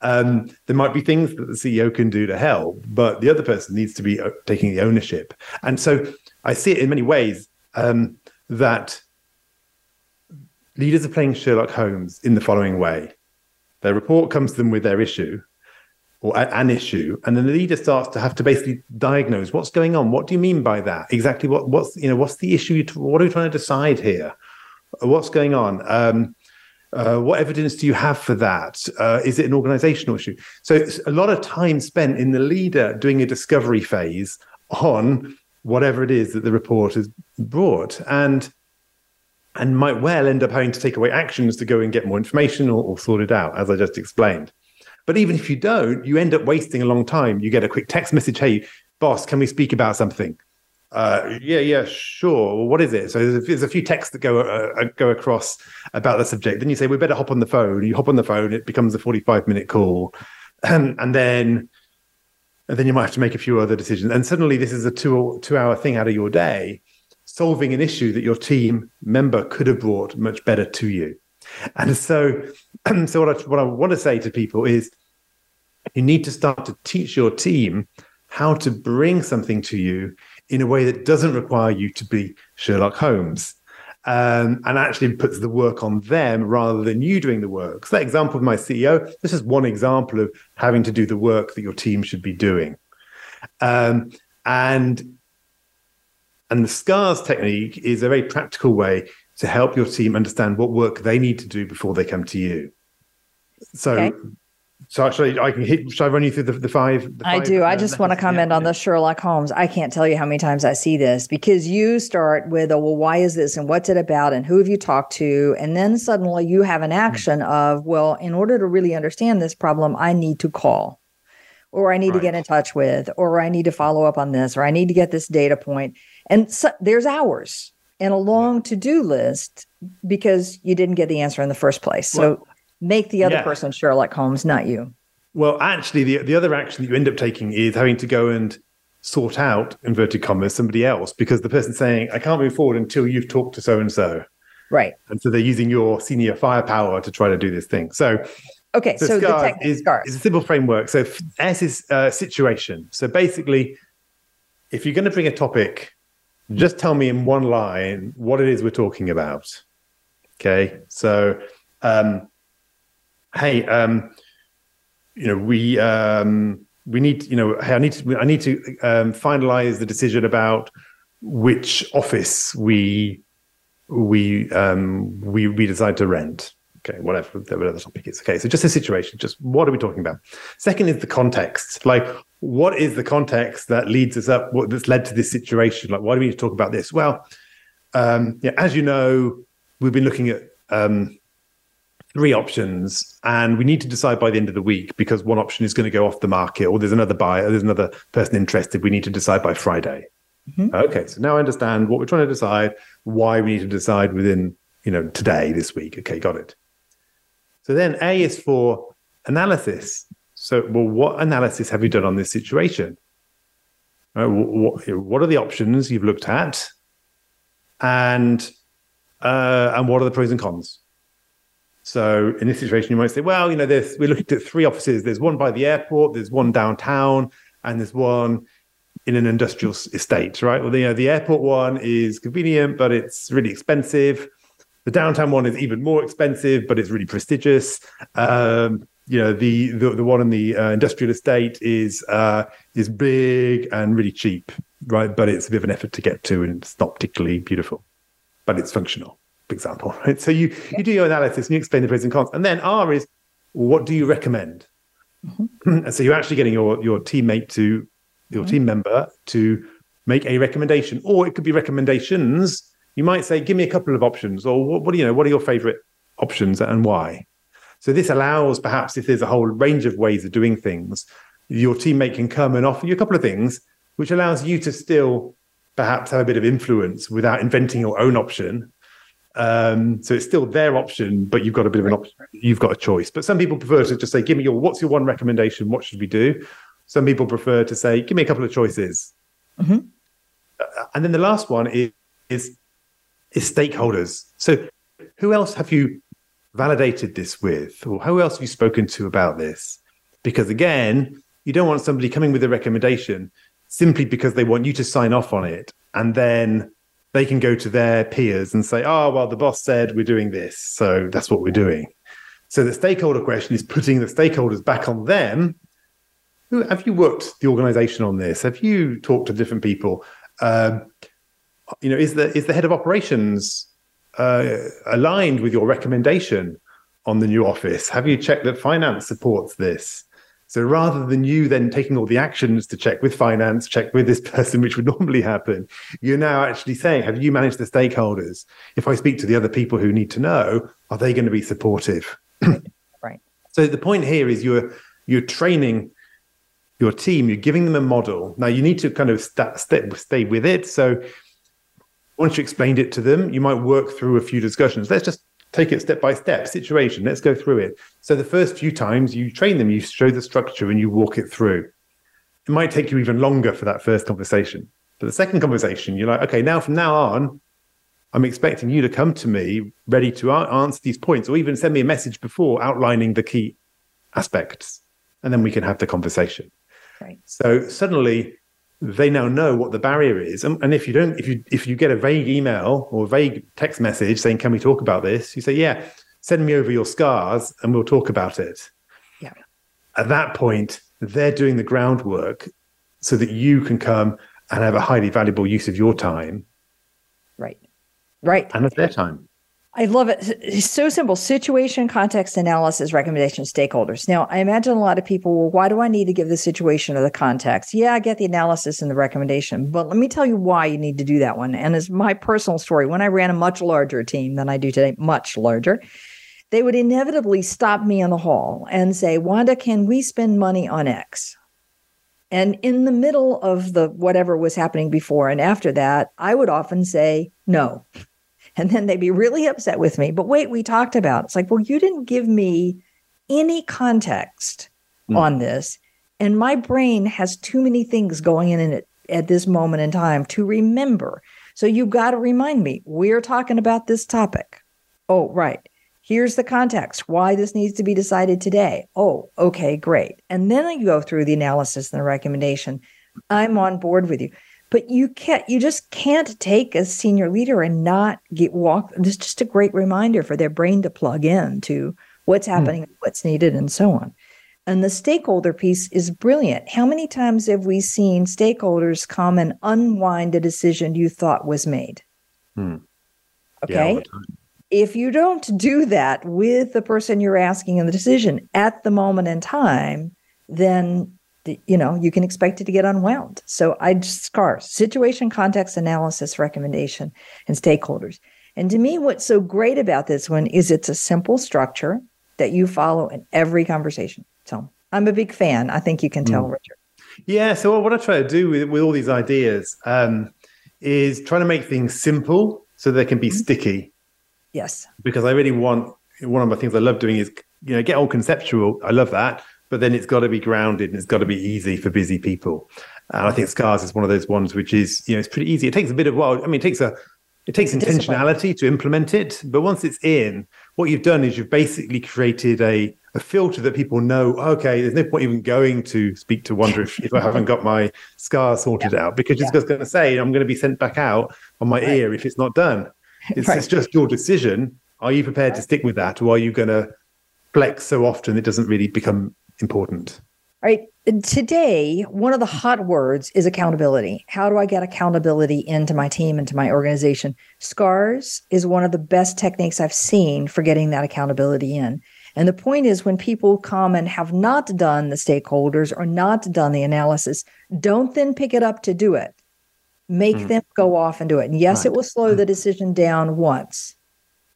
Um, there might be things that the CEO can do to help, but the other person needs to be uh, taking the ownership. And so I see it in many ways um, that leaders are playing Sherlock Holmes in the following way. Their report comes to them with their issue or an issue, and then the leader starts to have to basically diagnose what's going on. What do you mean by that? Exactly what what's you know what's the issue? What are we trying to decide here? What's going on? Um, uh, what evidence do you have for that? Uh, is it an organizational issue? So a lot of time spent in the leader doing a discovery phase on whatever it is that the report has brought. And and might well end up having to take away actions to go and get more information or, or sort it out, as I just explained. But even if you don't, you end up wasting a long time. You get a quick text message, hey, boss, can we speak about something? Uh, yeah, yeah, sure. Well, what is it? So there's a, there's a few texts that go uh, uh, go across about the subject. Then you say we better hop on the phone. You hop on the phone. It becomes a 45 minute call, and and then and then you might have to make a few other decisions. And suddenly this is a two two hour thing out of your day, solving an issue that your team member could have brought much better to you. And so, so what I, what I want to say to people is, you need to start to teach your team how to bring something to you in a way that doesn't require you to be Sherlock Holmes. Um, and actually puts the work on them rather than you doing the work. So that example of my CEO, this is one example of having to do the work that your team should be doing. Um, and and the scars technique is a very practical way to help your team understand what work they need to do before they come to you. So okay. So actually, I can hit. Should I run you through the, the five? The I five, do. Uh, I just want to comment yeah. on the Sherlock Holmes. I can't tell you how many times I see this because you start with, "Oh, well, why is this, and what's it about, and who have you talked to?" And then suddenly you have an action mm-hmm. of, "Well, in order to really understand this problem, I need to call, or I need right. to get in touch with, or I need to follow up on this, or I need to get this data point." And so, there's hours and a long yeah. to-do list because you didn't get the answer in the first place. So. Well, make the other yeah. person Sherlock Holmes, not you. Well, actually, the the other action that you end up taking is having to go and sort out inverted commas somebody else because the person's saying, "I can't move forward until you've talked to so and so." Right. And so they're using your senior firepower to try to do this thing. So. Okay, so, so the technique is, is, a simple framework. So S is uh, situation. So basically, if you're going to bring a topic, just tell me in one line what it is we're talking about. Okay, so um, hey, um, you know, we um, we need, you know, hey, I need to I need to um, finalize the decision about which office we we um, we we decide to rent. Okay, whatever, whatever the topic is. Okay, so just a situation. Just what are we talking about? Second is the context. Like, what is the context that leads us up? What that's led to this situation? Like, why do we need to talk about this? Well, um, yeah, as you know, we've been looking at um, three options and we need to decide by the end of the week because one option is going to go off the market or there's another buyer there's another person interested. We need to decide by friday. Mm-hmm. okay so now i understand what we're trying to decide why we need to decide within you know today this week. Okay got it. So then a is for analysis. So well what analysis have you done on this situation? Uh, what, what are the options you've looked at? And uh, and what are the pros and cons so in this situation, you might say, well, you know, there's we looked at three offices. There's one by the airport, there's one downtown, and there's one in an industrial estate, right? Well, the, you know, the airport one is convenient, but it's really expensive. The downtown one is even more expensive, but it's really prestigious. Um, you know, the, the the one in the uh, industrial estate is uh, is big and really cheap, right? But it's a bit of an effort to get to, and it's not particularly beautiful, but it's functional example, right? So you you do your analysis and you explain the pros and cons, and then R is what do you recommend? Mm-hmm. And so you're actually getting your your teammate to your mm-hmm. team member to make a recommendation, or it could be recommendations. You might say, "Give me a couple of options," or "What, what do you know? What are your favorite options and why?" So this allows, perhaps, if there's a whole range of ways of doing things, your teammate can come and offer you a couple of things, which allows you to still perhaps have a bit of influence without inventing your own option um, so it's still their option, but you've got a bit of an option. You've got a choice. But some people prefer to just say, "Give me your what's your one recommendation? What should we do?" Some people prefer to say, "Give me a couple of choices." Mm-hmm. Uh, and then the last one is, is is stakeholders. So who else have you validated this with, or who else have you spoken to about this? Because again, you don't want somebody coming with a recommendation simply because they want you to sign off on it and then they can go to their peers and say, oh, well, the boss said we're doing this. So that's what we're doing. So the stakeholder question is putting the stakeholders back on them. Have you worked the organization on this? Have you talked to different people? Um, you know, is the is the head of operations uh, aligned with your recommendation on the new office? Have you checked that finance supports this? So rather than you then taking all the actions to check with finance, check with this person, which would normally happen, you're now actually saying, have you managed the stakeholders? If I speak to the other people who need to know, are they going to be supportive? right. So the point here is you're you're training your team, you're giving them a model. Now you need to kind of st- st- stay with it. So once you explained it to them, you might work through a few discussions. Let's just take it step by step, situation. Let's go through it. So the first few times you train them, you show the structure and you walk it through. It might take you even longer for that first conversation. But the second conversation, you're like, okay, now from now on, I'm expecting you to come to me ready to answer these points or even send me a message before outlining the key aspects. And then we can have the conversation. Right. So suddenly they now know what the barrier is. And, and if you don't, if you if you get a vague email or a vague text message saying, "Can we talk about this?" You say, "Yeah, send me over your scars and we'll talk about it." Yeah. At that point, they're doing the groundwork so that you can come and have a highly valuable use of your time. Right. Right. And of their time. I love it. It's so simple. Situation, context, analysis, recommendation, stakeholders. Now, I imagine a lot of people, well, why do I need to give the situation or the context? Yeah, I get the analysis and the recommendation, but let me tell you why you need to do that one. And it's my personal story, when I ran a much larger team than I do today, much larger, they would inevitably stop me in the hall and say, Wanda, can we spend money on X? And in the middle of the whatever was happening before and after that, I would often say, no. And then they'd be really upset with me. But wait, we talked about it's like, well, you didn't give me any context mm. on this. And my brain has too many things going in it at this moment in time to remember. So you've got to remind me, we're talking about this topic. Oh, right. Here's the context why this needs to be decided today. Oh, okay, great. And then you go through the analysis and the recommendation. I'm on board with you but you can't you just can't take a senior leader and not get walk it's just a great reminder for their brain to plug in to what's hmm. happening mm. what's needed and so on and the stakeholder piece is brilliant how many times have we seen stakeholders come and unwind a decision you thought was made mm. okay yeah, if you don't do that with the person you're asking in the decision at the moment in time then you know, you can expect it to get unwound. So I just scars, situation, context, analysis, recommendation, and stakeholders. And to me, what's so great about this one is it's a simple structure that you follow in every conversation. So I'm a big fan. I think you can tell, mm. Richard. Yeah. So what I try to do with, with all these ideas um, is trying to make things simple so they can be mm-hmm. sticky. Yes. Because I really want one of the things I love doing is you know get all conceptual. I love that, but then it's got to be grounded and it's got to be easy for busy people. And I think Scars is one of those ones which is, you know, it's pretty easy. It takes a bit of while. I mean, it takes a it takes it's intentionality to implement it, but once it's in, what you've done is you've basically created a a filter that people know. Okay, there's no point even going to speak to Wanda if, if I haven't got my scar sorted yeah. out because yeah. just going to say I'm going to be sent back out on my right. ear if it's not done. It's, right. it's just your decision. Are you prepared right. to stick with that, or are you going to flex so often it doesn't really become important. All right. Today, one of the hot words is accountability. How do I get accountability into my team, into my organization? SCARS is one of the best techniques I've seen for getting that accountability in. And the point is, when people come and have not done the stakeholders or not done the analysis, don't then pick it up to do it. Make mm. them go off and do it. And yes, right. it will slow the decision down once,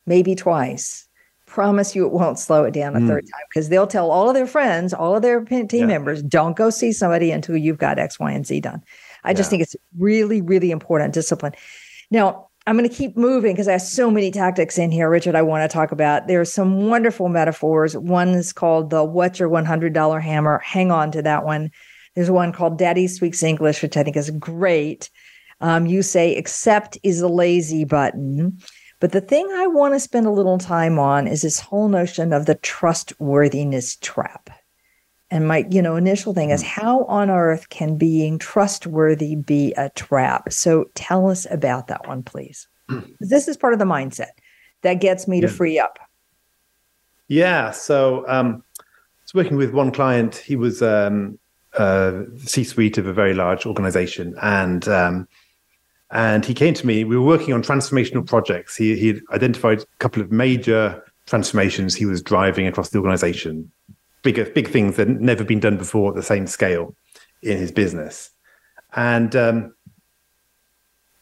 maybe twice, promise you it won't slow it down a mm. third time because they'll tell all of their friends, all of their team yeah. members, don't go see somebody until you've got X, Y, and Z done. I yeah. just think it's really, really important discipline. Now, I'm going to keep moving because I have so many tactics in here, Richard, I want to talk about. There are some wonderful metaphors. One is called the What's Your $100 Hammer? Hang on to that one. There's one called Daddy Speaks English, which I think is great. Um, you say, accept is a lazy button. But the thing I want to spend a little time on is this whole notion of the trustworthiness trap. And my, you know, initial thing is hmm. how on earth can being trustworthy be a trap? So tell us about that one, please. this is part of the mindset that gets me yeah. to free up. Yeah. So um, I was working with one client. He was um, uh, C-suite of a very large organization, and um, and he came to me. We were working on transformational projects. He he identified a couple of major transformations he was driving across the organization, bigger big things that had never been done before at the same scale in his business, and um,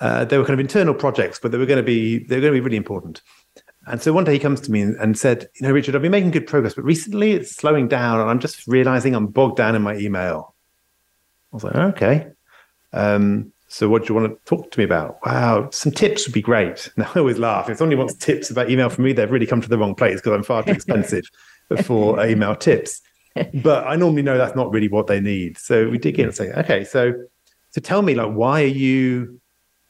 uh, they were kind of internal projects, but they were going to be they were going to be really important. And so one day he comes to me and, said, "You know, Richard, I've been making good progress, but recently it's slowing down, and I'm just realizing I'm bogged down in my email." I was like, okay. Um, so what do you want to talk to me about? Wow, some tips would be great. And I always laugh. If somebody wants tips about email from me, they've really come to the wrong place because I'm far too expensive for email tips. But I normally know that's not really what they need. So we dig in and say, okay, so so tell me, like, why are you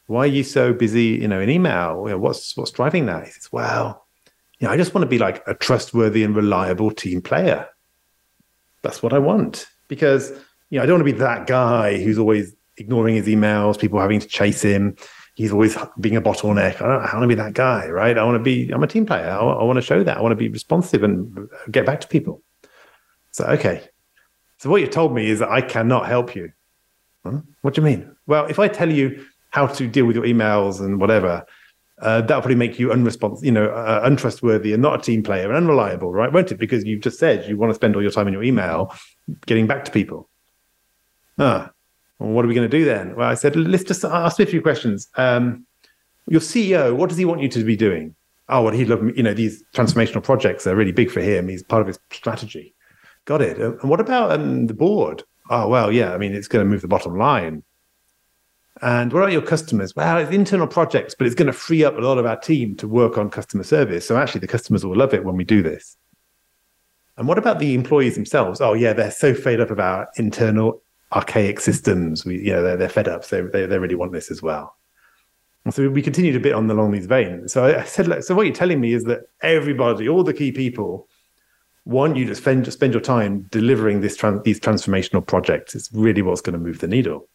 why are you so busy, you know, in email? You know, what's what's driving that? He says, well, you know, I just want to be like a trustworthy and reliable team player. That's what I want because you know I don't want to be that guy who's always ignoring his emails, people having to chase him. He's always being a bottleneck. I don't, I want to be that guy, right? I want to be, I'm a team player. I, I want to show that. I want to be responsive and get back to people. So, okay. So, what you told me is that I cannot help you. Huh? What do you mean? Well, if I tell you how to deal with your emails and whatever, uh, that'll probably make you unresponsive, you know, uh, untrustworthy and not a team player and unreliable, right? Won't it? Because you've just said you want to spend all your time in your email getting back to people. Ah, well, what are we going to do then? Well, I said, let's just ask me a few questions. Um, your CEO, what does he want you to be doing? Oh, well, he'd love, you know, these transformational projects are really big for him. He's part of his strategy. Got it. And what about um, the board? Oh, well, yeah, I mean, it's going to move the bottom line. And what about your customers? Well, it's internal projects, but it's going to free up a lot of our team to work on customer service. So actually, the customers will love it when we do this. And what about the employees themselves? Oh, yeah, they're so fed up about internal archaic systems. We, you know, they're, they're fed up. So they, they really want this as well. And so we continued a bit on along these veins. So I said, so what you're telling me is that everybody, all the key people, want you to spend spend your time delivering this trans, these transformational projects. It's really what's going to move the needle.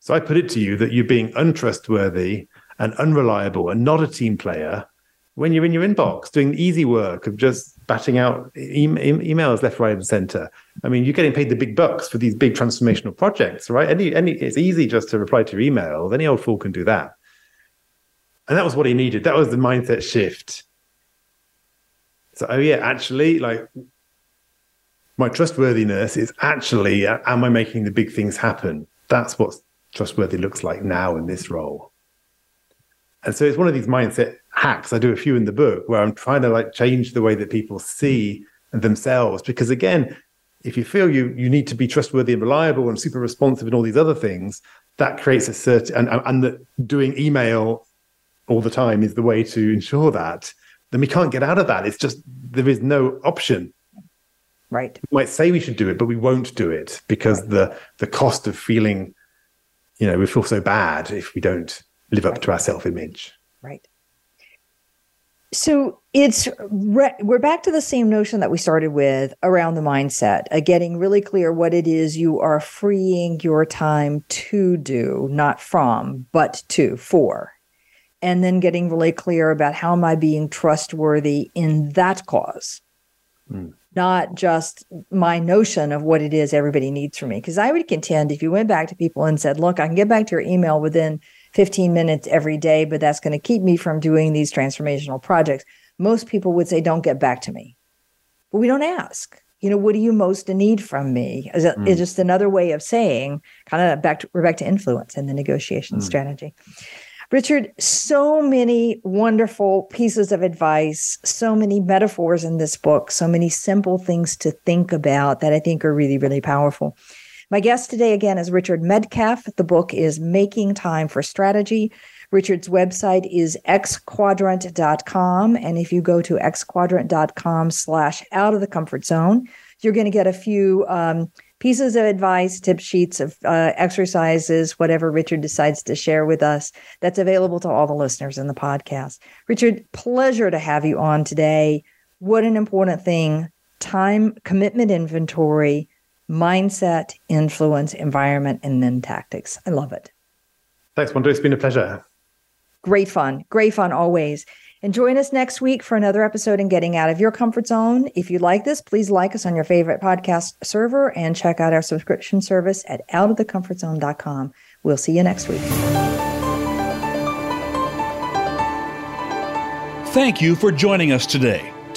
So I put it to you that you're being untrustworthy and unreliable and not a team player when you're in your inbox doing the easy work of just batting out e- emails left, right, and center. I mean, you're getting paid the big bucks for these big transformational projects, right? Any, any, it's easy just to reply to your email. Any old fool can do that. And that was what he needed. That was the mindset shift. So, oh yeah, actually, like my trustworthiness is actually, uh, am I making the big things happen? That's what trustworthy looks like now in this role. And so it's one of these mindset hacks. I do a few in the book where I'm trying to like change the way that people see themselves. Because again, if you feel you you need to be trustworthy and reliable and super responsive and all these other things, that creates a certain and and the, doing email all the time is the way to ensure that. Then we can't get out of that. It's just there is no option. Right. We might say we should do it, but we won't do it because right. the the cost of feeling, you know, we feel so bad if we don't live up right. to our self image. Right. So it's re- we're back to the same notion that we started with around the mindset, uh, getting really clear what it is you are freeing your time to do, not from, but to, for. And then getting really clear about how am I being trustworthy in that cause, mm. not just my notion of what it is everybody needs from me. Because I would contend if you went back to people and said, look, I can get back to your email within 15 minutes every day, but that's going to keep me from doing these transformational projects. Most people would say, don't get back to me. But we don't ask. You know, what do you most need from me? Is it mm. is just another way of saying, kind of back to we're back to influence and the negotiation mm. strategy. Richard, so many wonderful pieces of advice, so many metaphors in this book, so many simple things to think about that I think are really, really powerful. My guest today again is Richard Medcalf. The book is Making Time for Strategy. Richard's website is xquadrant.com. And if you go to xquadrant.com slash out of the comfort zone, you're going to get a few um, pieces of advice, tip sheets of uh, exercises, whatever Richard decides to share with us that's available to all the listeners in the podcast. Richard, pleasure to have you on today. What an important thing. Time commitment inventory mindset, influence, environment, and then tactics. I love it. Thanks, Wanda. It's been a pleasure. Great fun. Great fun always. And join us next week for another episode in Getting Out of Your Comfort Zone. If you like this, please like us on your favorite podcast server and check out our subscription service at outofthecomfortzone.com. We'll see you next week. Thank you for joining us today.